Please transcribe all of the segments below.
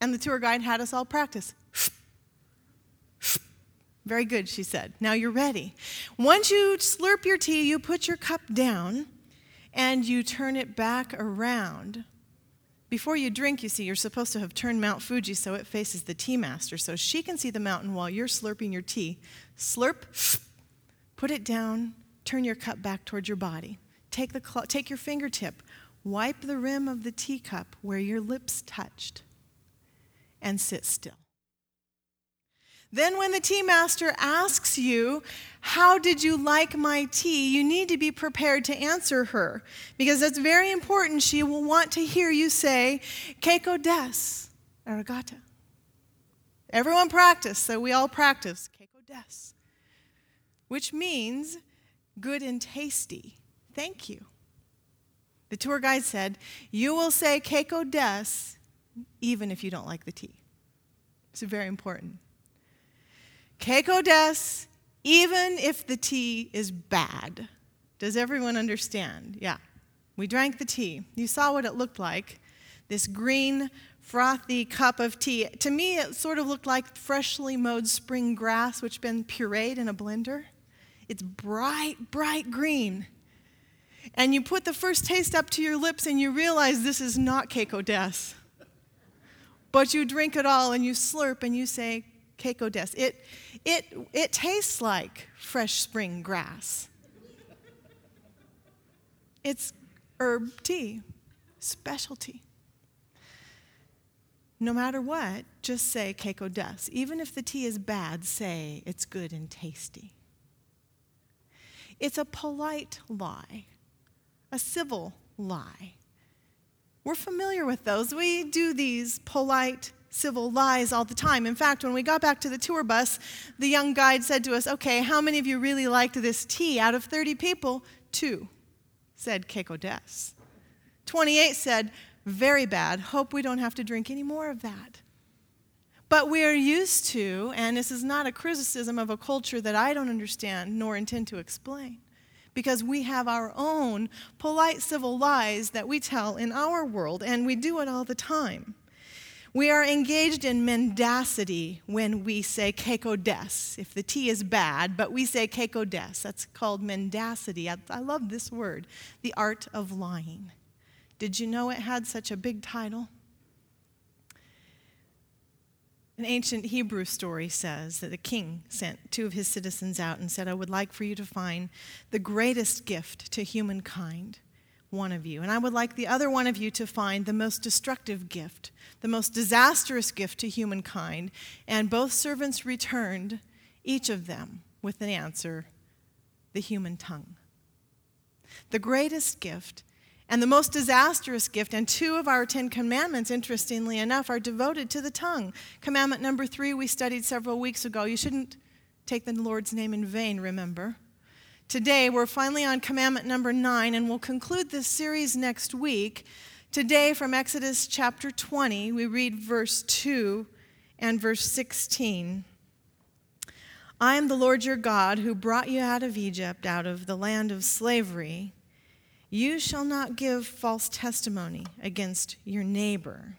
And the tour guide had us all practice. Very good, she said. Now you're ready. Once you slurp your tea, you put your cup down and you turn it back around. Before you drink, you see, you're supposed to have turned Mount Fuji so it faces the tea master so she can see the mountain while you're slurping your tea. Slurp, put it down, turn your cup back towards your body. Take, the cl- take your fingertip, wipe the rim of the teacup where your lips touched, and sit still. Then, when the tea master asks you, How did you like my tea? you need to be prepared to answer her because that's very important. She will want to hear you say, Keiko des, arigata. Everyone practice, so we all practice, Keiko des, which means good and tasty. Thank you. The tour guide said, You will say Keiko des even if you don't like the tea. It's very important. Keiko des, even if the tea is bad. Does everyone understand? Yeah. We drank the tea. You saw what it looked like this green, frothy cup of tea. To me, it sort of looked like freshly mowed spring grass, which been pureed in a blender. It's bright, bright green. And you put the first taste up to your lips and you realize this is not Keiko des. But you drink it all and you slurp and you say, Keiko des. It, it, it tastes like fresh spring grass. It's herb tea, specialty. No matter what, just say Keiko des. Even if the tea is bad, say it's good and tasty. It's a polite lie, a civil lie. We're familiar with those. We do these polite civil lies all the time. In fact, when we got back to the tour bus, the young guide said to us, Okay, how many of you really liked this tea? Out of 30 people, two said Keiko des. 28 said, Very bad. Hope we don't have to drink any more of that. But we are used to, and this is not a criticism of a culture that I don't understand nor intend to explain, because we have our own polite civil lies that we tell in our world, and we do it all the time. We are engaged in mendacity when we say keiko des. If the tea is bad, but we say keiko des. That's called mendacity. I, I love this word, the art of lying. Did you know it had such a big title? An ancient Hebrew story says that the king sent two of his citizens out and said, I would like for you to find the greatest gift to humankind one of you. And I would like the other one of you to find the most destructive gift, the most disastrous gift to humankind. And both servants returned, each of them, with an answer the human tongue. The greatest gift and the most disastrous gift, and two of our Ten Commandments, interestingly enough, are devoted to the tongue. Commandment number three, we studied several weeks ago. You shouldn't take the Lord's name in vain, remember? Today, we're finally on commandment number nine, and we'll conclude this series next week. Today, from Exodus chapter 20, we read verse 2 and verse 16. I am the Lord your God who brought you out of Egypt, out of the land of slavery. You shall not give false testimony against your neighbor.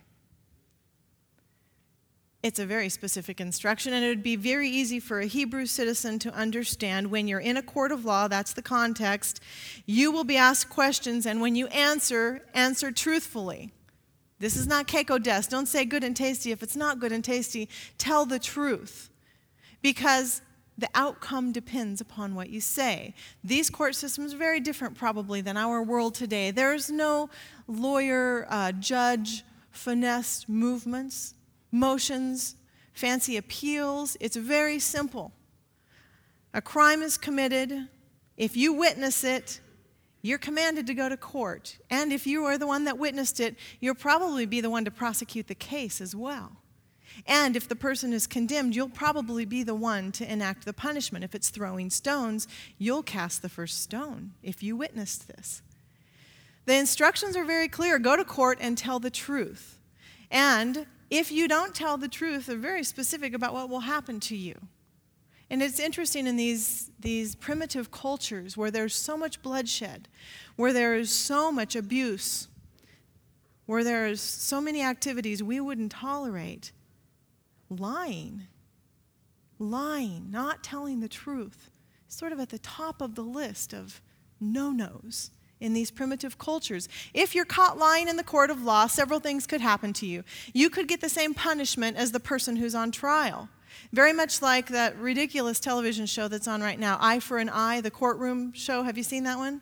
It's a very specific instruction, and it would be very easy for a Hebrew citizen to understand when you're in a court of law, that's the context, you will be asked questions, and when you answer, answer truthfully. This is not keiko des. Don't say good and tasty. If it's not good and tasty, tell the truth. Because the outcome depends upon what you say. These court systems are very different, probably, than our world today. There's no lawyer, uh, judge, finesse movements motions, fancy appeals. It's very simple. A crime is committed. If you witness it, you're commanded to go to court. And if you are the one that witnessed it, you'll probably be the one to prosecute the case as well. And if the person is condemned, you'll probably be the one to enact the punishment. If it's throwing stones, you'll cast the first stone if you witnessed this. The instructions are very clear go to court and tell the truth. And if you don't tell the truth, they're very specific about what will happen to you. And it's interesting in these, these primitive cultures where there's so much bloodshed, where there is so much abuse, where there's so many activities we wouldn't tolerate. Lying, lying, not telling the truth, sort of at the top of the list of no nos in these primitive cultures. If you're caught lying in the court of law, several things could happen to you. You could get the same punishment as the person who's on trial. Very much like that ridiculous television show that's on right now, Eye for an Eye, the courtroom show. Have you seen that one?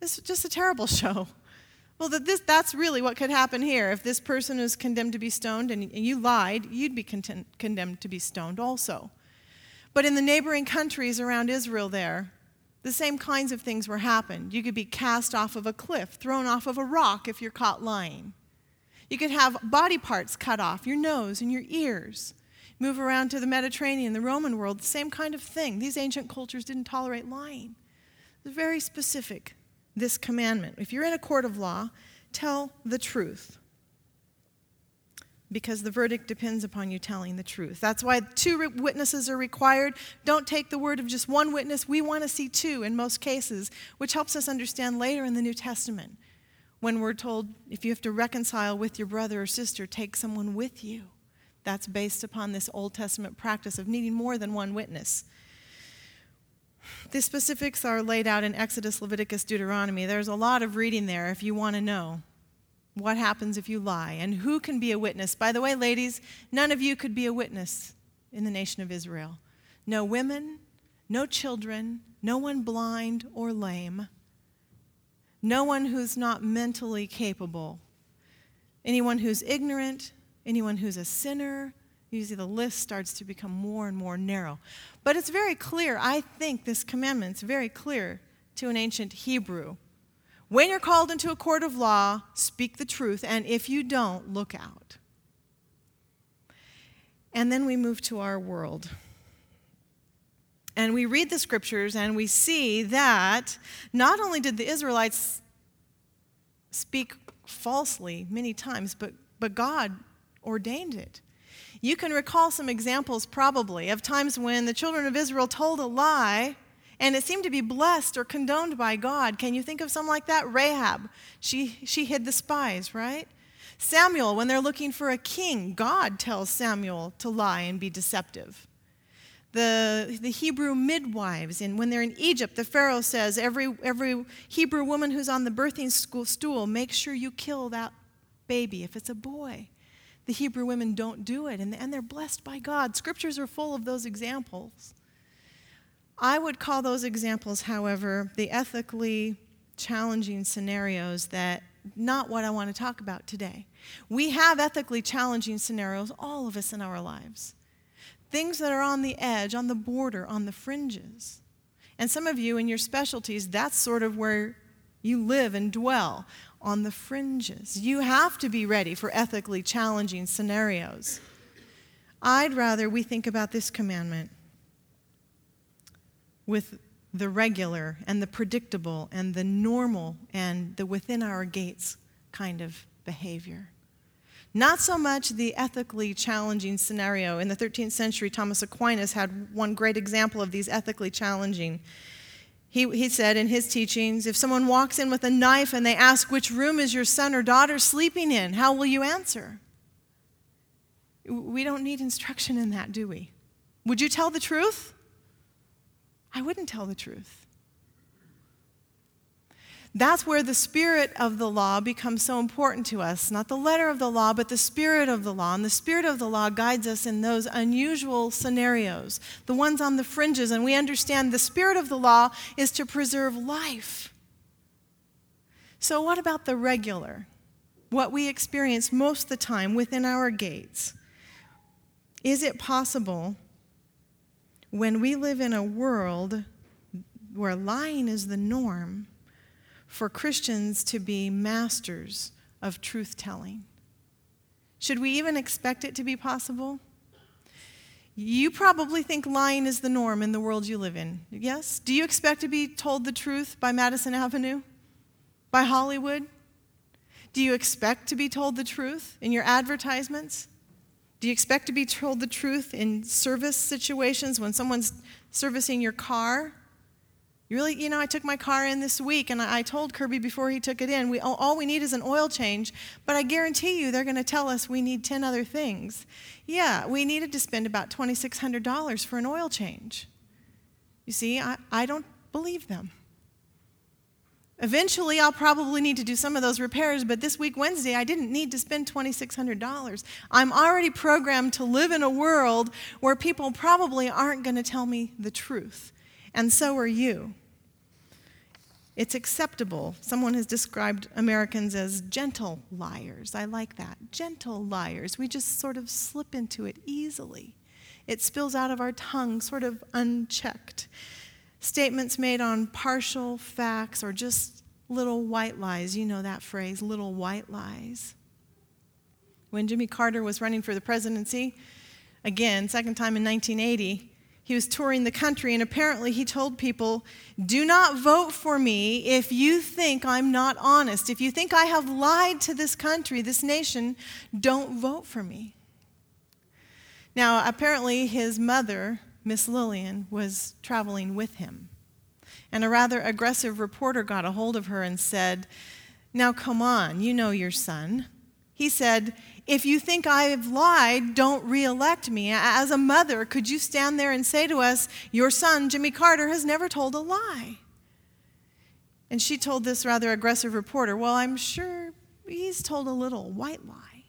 It's just a terrible show. Well, that this, that's really what could happen here. If this person is condemned to be stoned and you lied, you'd be content, condemned to be stoned also. But in the neighboring countries around Israel, there, the same kinds of things were happened. You could be cast off of a cliff, thrown off of a rock if you're caught lying. You could have body parts cut off, your nose and your ears. Move around to the Mediterranean, the Roman world, the same kind of thing. These ancient cultures didn't tolerate lying. It's very specific this commandment. If you're in a court of law, tell the truth. Because the verdict depends upon you telling the truth. That's why two witnesses are required. Don't take the word of just one witness. We want to see two in most cases, which helps us understand later in the New Testament when we're told if you have to reconcile with your brother or sister, take someone with you. That's based upon this Old Testament practice of needing more than one witness. The specifics are laid out in Exodus, Leviticus, Deuteronomy. There's a lot of reading there if you want to know what happens if you lie and who can be a witness. By the way, ladies, none of you could be a witness in the nation of Israel. No women, no children, no one blind or lame, no one who's not mentally capable, anyone who's ignorant, anyone who's a sinner, usually the list starts to become more and more narrow. But it's very clear, I think this commandment is very clear to an ancient Hebrew. When you're called into a court of law, speak the truth, and if you don't, look out. And then we move to our world. And we read the scriptures and we see that not only did the Israelites speak falsely many times, but, but God ordained it. You can recall some examples, probably, of times when the children of Israel told a lie and it seemed to be blessed or condoned by God. Can you think of some like that? Rahab, she, she hid the spies, right? Samuel, when they're looking for a king, God tells Samuel to lie and be deceptive. The, the Hebrew midwives, and when they're in Egypt, the Pharaoh says, every, every Hebrew woman who's on the birthing stool, make sure you kill that baby if it's a boy the Hebrew women don't do it, and, and they're blessed by God. Scriptures are full of those examples. I would call those examples, however, the ethically challenging scenarios that not what I want to talk about today. We have ethically challenging scenarios, all of us in our lives. Things that are on the edge, on the border, on the fringes. And some of you in your specialties, that's sort of where you live and dwell on the fringes. You have to be ready for ethically challenging scenarios. I'd rather we think about this commandment with the regular and the predictable and the normal and the within our gates kind of behavior. Not so much the ethically challenging scenario. In the 13th century, Thomas Aquinas had one great example of these ethically challenging he, he said in his teachings if someone walks in with a knife and they ask, Which room is your son or daughter sleeping in? How will you answer? We don't need instruction in that, do we? Would you tell the truth? I wouldn't tell the truth. That's where the spirit of the law becomes so important to us. Not the letter of the law, but the spirit of the law. And the spirit of the law guides us in those unusual scenarios, the ones on the fringes. And we understand the spirit of the law is to preserve life. So, what about the regular? What we experience most of the time within our gates? Is it possible when we live in a world where lying is the norm? For Christians to be masters of truth telling. Should we even expect it to be possible? You probably think lying is the norm in the world you live in. Yes? Do you expect to be told the truth by Madison Avenue? By Hollywood? Do you expect to be told the truth in your advertisements? Do you expect to be told the truth in service situations when someone's servicing your car? You really, you know, I took my car in this week and I told Kirby before he took it in, we, all we need is an oil change, but I guarantee you they're going to tell us we need 10 other things. Yeah, we needed to spend about $2,600 for an oil change. You see, I, I don't believe them. Eventually, I'll probably need to do some of those repairs, but this week, Wednesday, I didn't need to spend $2,600. I'm already programmed to live in a world where people probably aren't going to tell me the truth and so are you. It's acceptable. Someone has described Americans as gentle liars. I like that. Gentle liars. We just sort of slip into it easily. It spills out of our tongue, sort of unchecked. Statements made on partial facts or just little white lies. You know that phrase, little white lies. When Jimmy Carter was running for the presidency, again, second time in 1980, he was touring the country, and apparently he told people, Do not vote for me if you think I'm not honest. If you think I have lied to this country, this nation, don't vote for me. Now, apparently, his mother, Miss Lillian, was traveling with him. And a rather aggressive reporter got a hold of her and said, Now, come on, you know your son. He said, if you think I've lied, don't reelect me. As a mother, could you stand there and say to us, Your son, Jimmy Carter, has never told a lie? And she told this rather aggressive reporter, Well, I'm sure he's told a little white lie.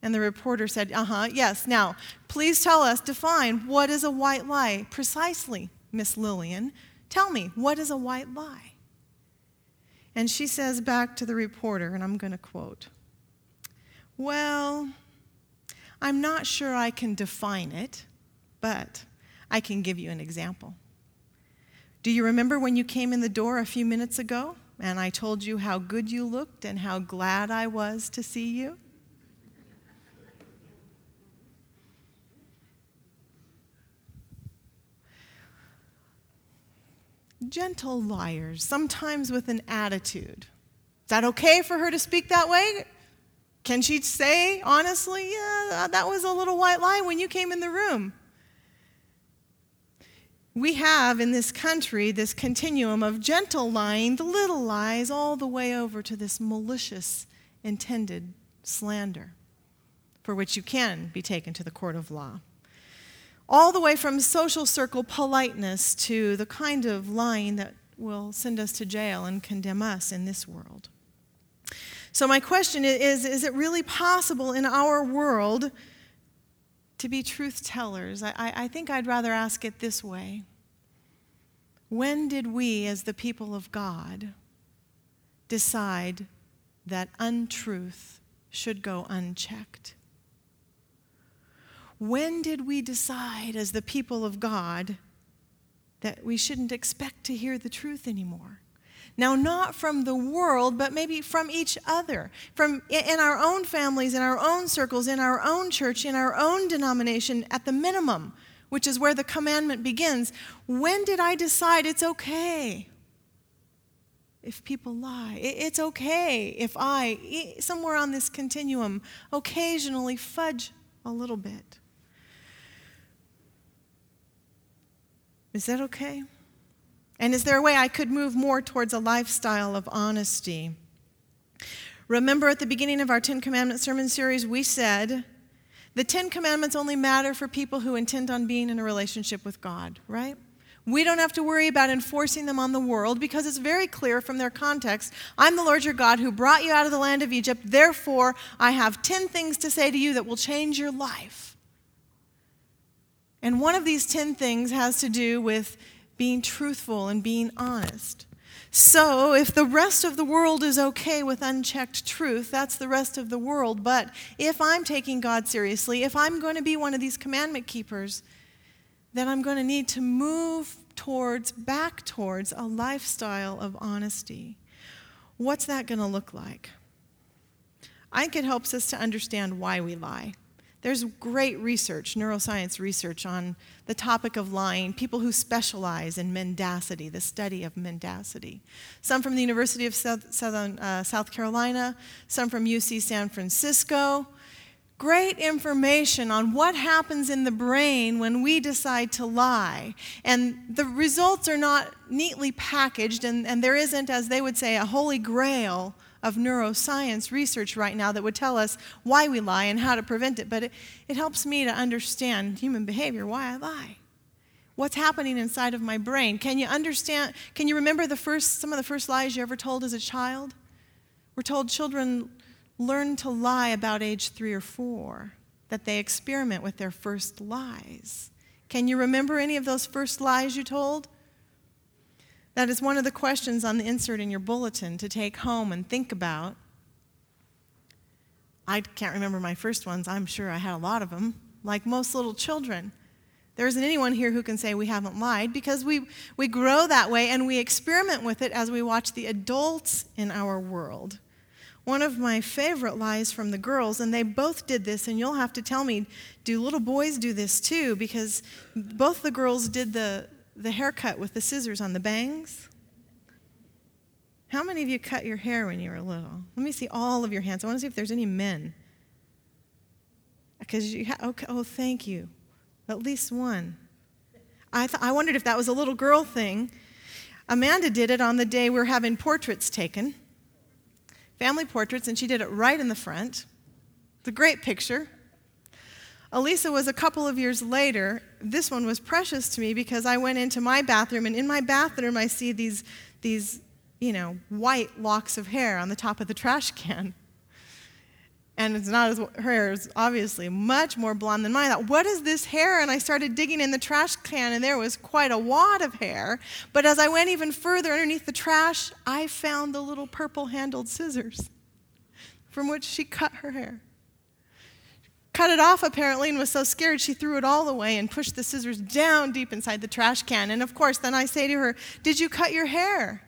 And the reporter said, Uh huh, yes. Now, please tell us, define what is a white lie precisely, Miss Lillian. Tell me, what is a white lie? And she says back to the reporter, and I'm going to quote well, I'm not sure I can define it, but I can give you an example. Do you remember when you came in the door a few minutes ago and I told you how good you looked and how glad I was to see you? Gentle liars, sometimes with an attitude. Is that okay for her to speak that way? Can she say, honestly, yeah, uh, that was a little white lie when you came in the room? We have in this country this continuum of gentle lying, the little lies, all the way over to this malicious, intended slander, for which you can be taken to the court of law. All the way from social circle politeness to the kind of lying that will send us to jail and condemn us in this world. So, my question is Is it really possible in our world to be truth tellers? I, I think I'd rather ask it this way When did we, as the people of God, decide that untruth should go unchecked? When did we decide, as the people of God, that we shouldn't expect to hear the truth anymore? Now, not from the world, but maybe from each other, from in our own families, in our own circles, in our own church, in our own denomination, at the minimum, which is where the commandment begins. When did I decide it's okay if people lie? It's okay if I, somewhere on this continuum, occasionally fudge a little bit. Is that okay? And is there a way I could move more towards a lifestyle of honesty? Remember at the beginning of our Ten Commandments sermon series, we said the Ten Commandments only matter for people who intend on being in a relationship with God, right? We don't have to worry about enforcing them on the world because it's very clear from their context. I'm the Lord your God who brought you out of the land of Egypt. Therefore, I have 10 things to say to you that will change your life. And one of these 10 things has to do with being truthful and being honest. So, if the rest of the world is okay with unchecked truth, that's the rest of the world. But if I'm taking God seriously, if I'm going to be one of these commandment keepers, then I'm going to need to move towards, back towards a lifestyle of honesty. What's that going to look like? I think it helps us to understand why we lie. There's great research, neuroscience research, on the topic of lying, people who specialize in mendacity, the study of mendacity. Some from the University of South, Southern, uh, South Carolina, some from UC San Francisco. great information on what happens in the brain when we decide to lie. And the results are not neatly packaged, and, and there isn't, as they would say, a holy grail of neuroscience research right now that would tell us why we lie and how to prevent it. But it, it helps me to understand human behavior, why I lie. What's happening inside of my brain? Can you understand? Can you remember the first, some of the first lies you ever told as a child? We're told children learn to lie about age three or four, that they experiment with their first lies. Can you remember any of those first lies you told? That is one of the questions on the insert in your bulletin to take home and think about. I can't remember my first ones. I'm sure I had a lot of them, like most little children. There isn't anyone here who can say we haven't lied because we, we grow that way and we experiment with it as we watch the adults in our world one of my favorite lies from the girls, and they both did this, and you'll have to tell me do little boys do this too? Because both the girls did the, the haircut with the scissors on the bangs. How many of you cut your hair when you were little? Let me see all of your hands. I want to see if there's any men. Uh, because you ha- okay, oh, thank you. At least one. I, th- I wondered if that was a little girl thing. Amanda did it on the day we we're having portraits taken family portraits, and she did it right in the front. It's a great picture. Elisa was a couple of years later. This one was precious to me because I went into my bathroom, and in my bathroom, I see these, these you know, white locks of hair on the top of the trash can and it's not as her hair is obviously much more blonde than mine. I thought, what is this hair? And I started digging in the trash can, and there was quite a wad of hair. But as I went even further underneath the trash, I found the little purple handled scissors from which she cut her hair. Cut it off apparently and was so scared she threw it all away and pushed the scissors down deep inside the trash can. And of course, then I say to her, Did you cut your hair?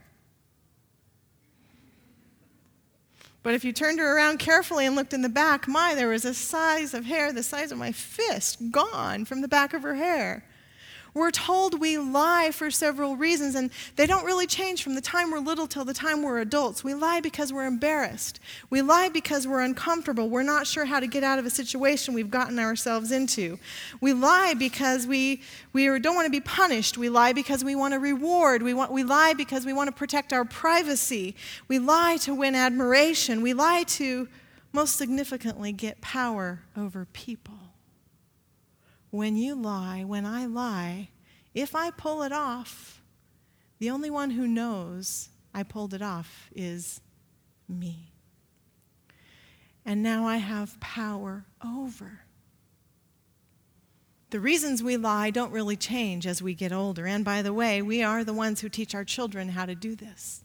But if you turned her around carefully and looked in the back, my, there was a size of hair the size of my fist gone from the back of her hair. We're told we lie for several reasons, and they don't really change from the time we're little till the time we're adults. We lie because we're embarrassed. We lie because we're uncomfortable. We're not sure how to get out of a situation we've gotten ourselves into. We lie because we, we don't want to be punished. We lie because we want a reward. We, want, we lie because we want to protect our privacy. We lie to win admiration. We lie to, most significantly, get power over people when you lie, when I lie, if I pull it off, the only one who knows I pulled it off is me. And now I have power over. The reasons we lie don't really change as we get older. And by the way, we are the ones who teach our children how to do this.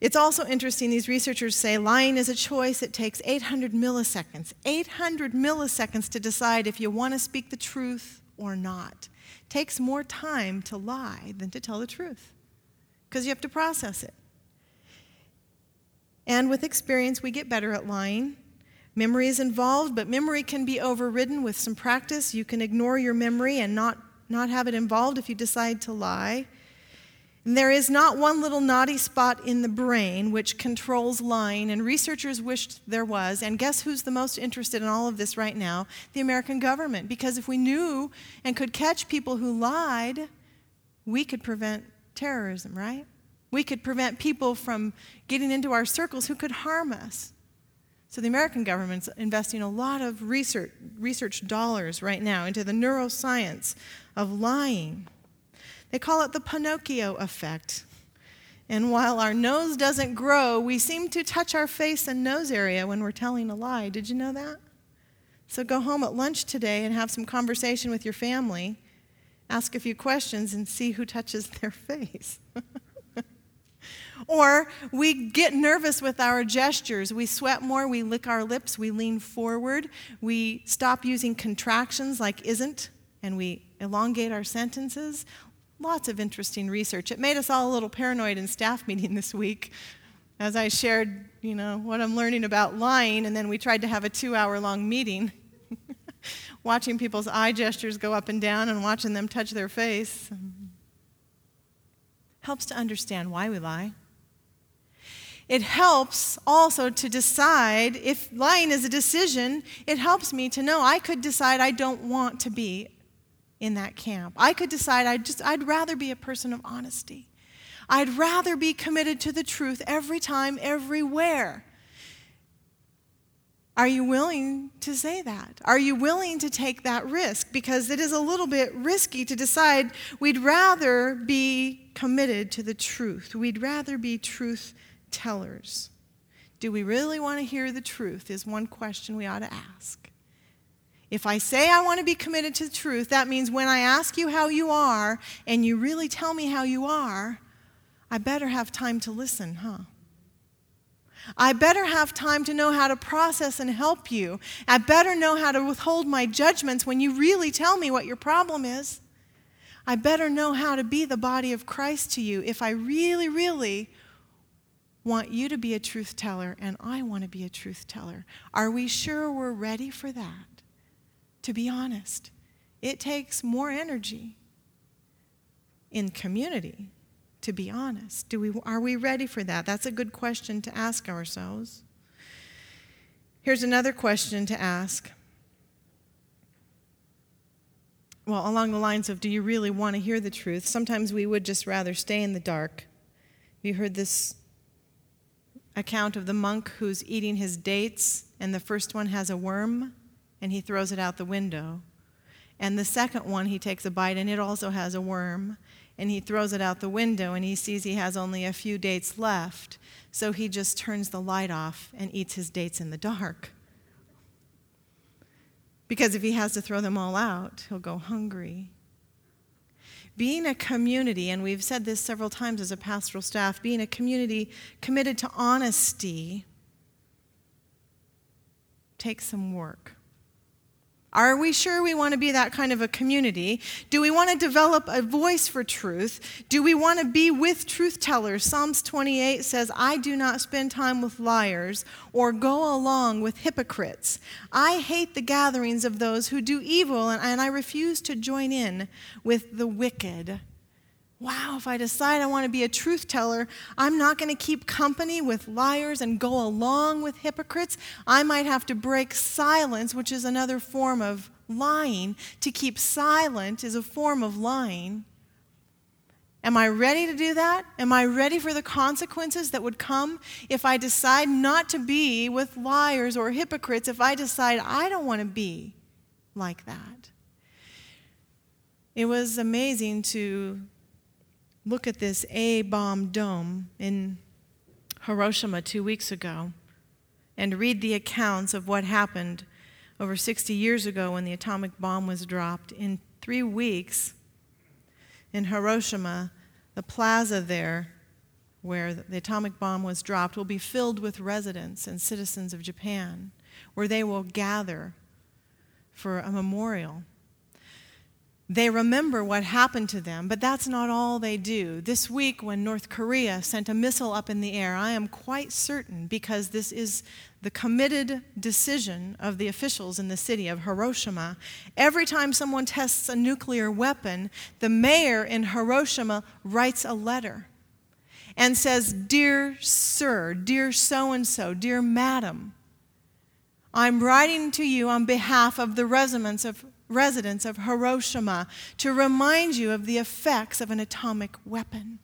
It's also interesting, these researchers say lying is a choice. It takes 800 milliseconds, 800 milliseconds to decide if you want to speak the truth or not. It takes more time to lie than to tell the truth because you have to process it. And with experience, we get better at lying. Memory is involved, but memory can be overridden with some practice. You can ignore your memory and not, not have it involved if you decide to lie. And there is not one little naughty spot in the brain which controls lying, and researchers wished there was. And guess who's the most interested in all of this right now? The American government. Because if we knew and could catch people who lied, we could prevent terrorism, right? We could prevent people from getting into our circles who could harm us. So the American government's investing a lot of research, research dollars right now into the neuroscience of lying. They call it the Pinocchio effect. And while our nose doesn't grow, we seem to touch our face and nose area when we're telling a lie. Did you know that? So go home at lunch today and have some conversation with your family. Ask a few questions and see who touches their face. or we get nervous with our gestures. We sweat more, we lick our lips, we lean forward, we stop using contractions like isn't, and we elongate our sentences. Lots of interesting research. It made us all a little paranoid in staff meeting this week as I shared, you know, what I'm learning about lying, and then we tried to have a two hour long meeting, watching people's eye gestures go up and down and watching them touch their face. Helps to understand why we lie. It helps also to decide if lying is a decision, it helps me to know I could decide I don't want to be in that camp. I could decide I'd just I'd rather be a person of honesty. I'd rather be committed to the truth every time everywhere. Are you willing to say that? Are you willing to take that risk? Because it is a little bit risky to decide we'd rather be committed to the truth. We'd rather be truth tellers. Do we really want to hear the truth? Is one question we ought to ask. If I say I want to be committed to the truth, that means when I ask you how you are and you really tell me how you are, I better have time to listen, huh? I better have time to know how to process and help you. I better know how to withhold my judgments when you really tell me what your problem is. I better know how to be the body of Christ to you if I really, really want you to be a truth teller and I want to be a truth teller. Are we sure we're ready for that? To be honest, it takes more energy in community, to be honest. Do we, are we ready for that? That's a good question to ask ourselves. Here's another question to ask. Well, along the lines of, do you really want to hear the truth? Sometimes we would just rather stay in the dark. You heard this account of the monk who's eating his dates, and the first one has a worm, and he throws it out the window. And the second one, he takes a bite, and it also has a worm, and he throws it out the window, and he sees he has only a few dates left. So he just turns the light off and eats his dates in the dark. Because if he has to throw them all out, he'll go hungry being a community, and we've said this several times as a pastoral staff, being a community committed to honesty takes some work. Are we sure we want to be that kind of a community? Do we want to develop a voice for truth? Do we want to be with truth tellers? Psalms 28 says, I do not spend time with liars or go along with hypocrites. I hate the gatherings of those who do evil, and I refuse to join in with the wicked wow, if I decide I want to be a truth teller, I'm not going to keep company with liars and go along with hypocrites. I might have to break silence, which is another form of lying. To keep silent is a form of lying. Am I ready to do that? Am I ready for the consequences that would come if I decide not to be with liars or hypocrites, if I decide I don't want to be like that? It was amazing to look at this A bomb dome in Hiroshima two weeks ago and read the accounts of what happened over 60 years ago when the atomic bomb was dropped. In three weeks in Hiroshima, the plaza there where the atomic bomb was dropped will be filled with residents and citizens of Japan, where they will gather for a memorial they remember what happened to them, but that's not all they do. This week, when North Korea sent a missile up in the air, I am quite certain, because this is the committed decision of the officials in the city of Hiroshima. Every time someone tests a nuclear weapon, the mayor in Hiroshima writes a letter and says, Dear sir, dear so and so, dear madam, I'm writing to you on behalf of the residents of residents of Hiroshima to remind you of the effects of an atomic weapon.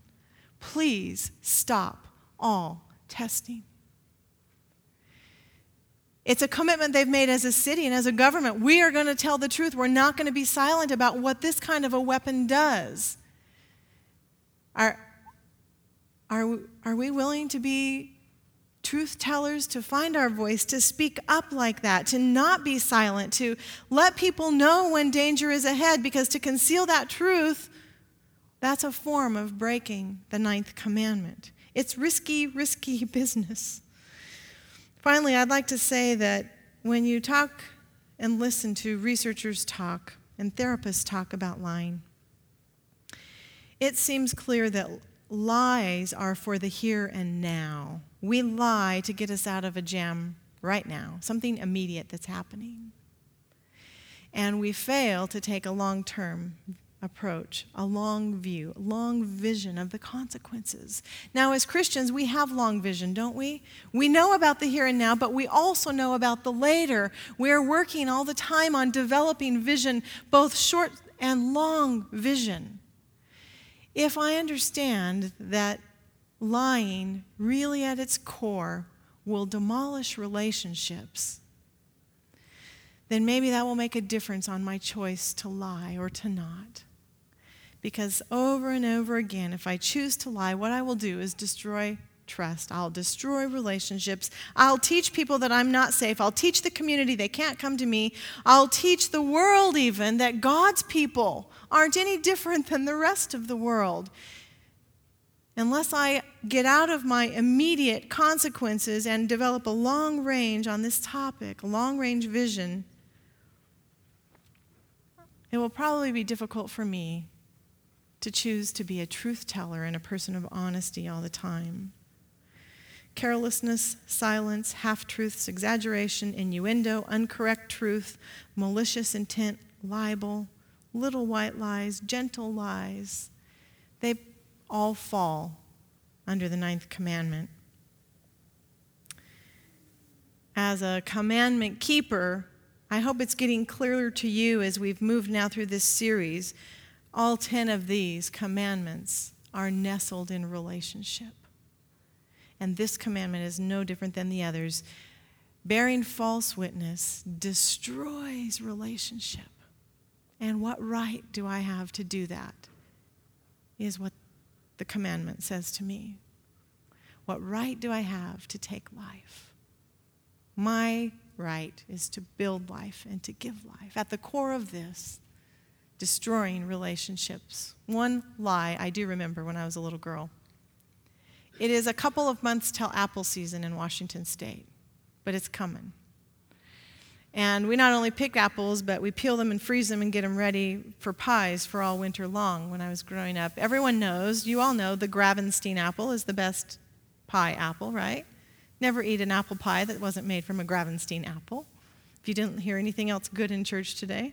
Please stop all testing. It's a commitment they've made as a city and as a government. We are going to tell the truth. We're not going to be silent about what this kind of a weapon does. Are, are, are we willing to be truth tellers to find our voice, to speak up like that, to not be silent, to let people know when danger is ahead, because to conceal that truth, that's a form of breaking the ninth commandment. It's risky, risky business. Finally, I'd like to say that when you talk and listen to researchers talk and therapists talk about lying, it seems clear that lies are for the here and now. We lie to get us out of a jam right now, something immediate that's happening. And we fail to take a long term approach, a long view, a long vision of the consequences. Now, as Christians, we have long vision, don't we? We know about the here and now, but we also know about the later. We're working all the time on developing vision, both short and long vision. If I understand that lying, really at its core, will demolish relationships, then maybe that will make a difference on my choice to lie or to not. Because over and over again, if I choose to lie, what I will do is destroy trust. I'll destroy relationships. I'll teach people that I'm not safe. I'll teach the community they can't come to me. I'll teach the world even that God's people aren't any different than the rest of the world. Unless I get out of my immediate consequences and develop a long range on this topic, a long range vision, it will probably be difficult for me to choose to be a truth teller and a person of honesty all the time. Carelessness, silence, half truths, exaggeration, innuendo, uncorrect truth, malicious intent, libel, little white lies, gentle lies, they all fall under the ninth commandment. As a commandment keeper, I hope it's getting clearer to you as we've moved now through this series. All 10 of these commandments are nestled in relationship. And this commandment is no different than the others. Bearing false witness destroys relationship. And what right do I have to do that? Is what the commandment says to me. What right do I have to take life? My right is to build life and to give life. At the core of this, destroying relationships. One lie I do remember when I was a little girl. It is a couple of months till apple season in Washington state, but it's coming. And we not only pick apples, but we peel them and freeze them and get them ready for pies for all winter long when I was growing up. Everyone knows, you all know, the Gravenstein apple is the best pie apple, right? Never eat an apple pie that wasn't made from a Gravenstein apple. If you didn't hear anything else good in church today.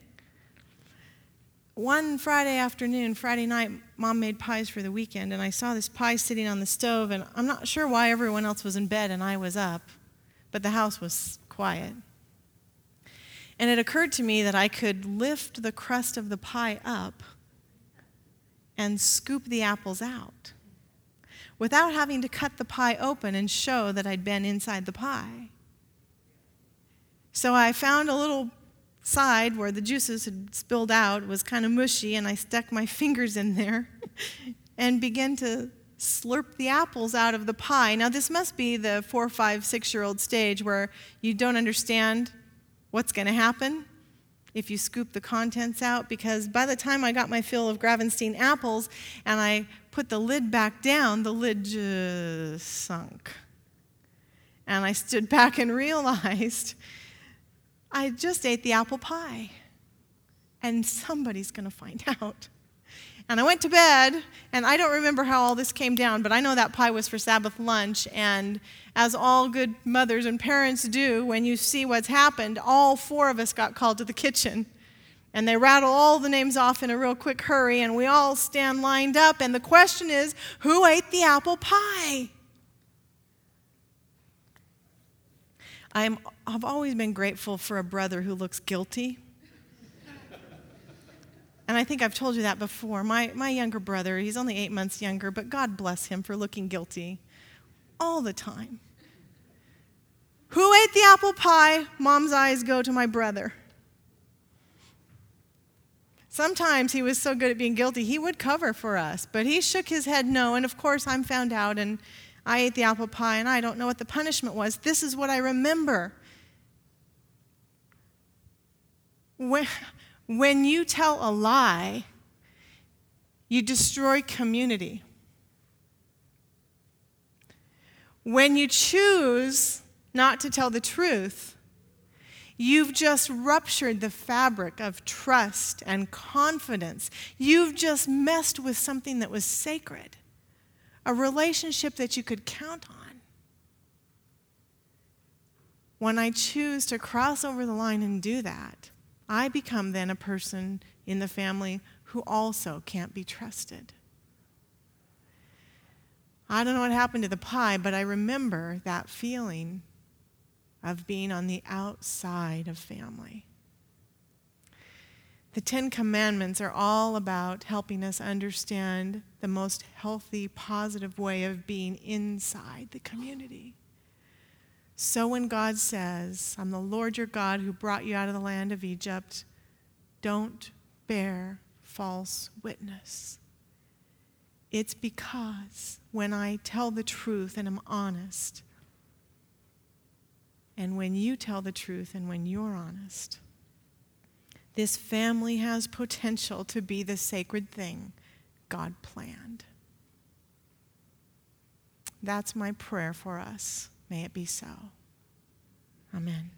One Friday afternoon, Friday night, mom made pies for the weekend, and I saw this pie sitting on the stove, and I'm not sure why everyone else was in bed and I was up, but the house was quiet. And it occurred to me that I could lift the crust of the pie up and scoop the apples out without having to cut the pie open and show that I'd been inside the pie. So I found a little side where the juices had spilled out, was kind of mushy, and I stuck my fingers in there and began to slurp the apples out of the pie. Now, this must be the four, five, six year old stage where you don't understand what's going to happen if you scoop the contents out because by the time I got my fill of Gravenstein apples and I put the lid back down, the lid just sunk. And I stood back and realized I just ate the apple pie. And somebody's going to find out. And I went to bed, and I don't remember how all this came down, but I know that pie was for Sabbath lunch. And as all good mothers and parents do, when you see what's happened, all four of us got called to the kitchen. And they rattle all the names off in a real quick hurry, and we all stand lined up. And the question is who ate the apple pie? I'm, I've always been grateful for a brother who looks guilty. And I think I've told you that before. My, my younger brother, he's only eight months younger, but God bless him for looking guilty all the time. Who ate the apple pie? Mom's eyes go to my brother. Sometimes he was so good at being guilty, he would cover for us, but he shook his head no. And of course, I'm found out, and I ate the apple pie, and I don't know what the punishment was. This is what I remember. When, when you tell a lie, you destroy community. When you choose not to tell the truth, you've just ruptured the fabric of trust and confidence. You've just messed with something that was sacred, a relationship that you could count on. When I choose to cross over the line and do that, I become then a person in the family who also can't be trusted. I don't know what happened to the pie, but I remember that feeling of being on the outside of family. The Ten Commandments are all about helping us understand the most healthy, positive way of being inside the community. So when God says, I'm the Lord your God who brought you out of the land of Egypt, don't bear false witness. It's because when I tell the truth and I'm honest, and when you tell the truth and when you're honest, this family has potential to be the sacred thing God planned. That's my prayer for us. May it be so. Amen.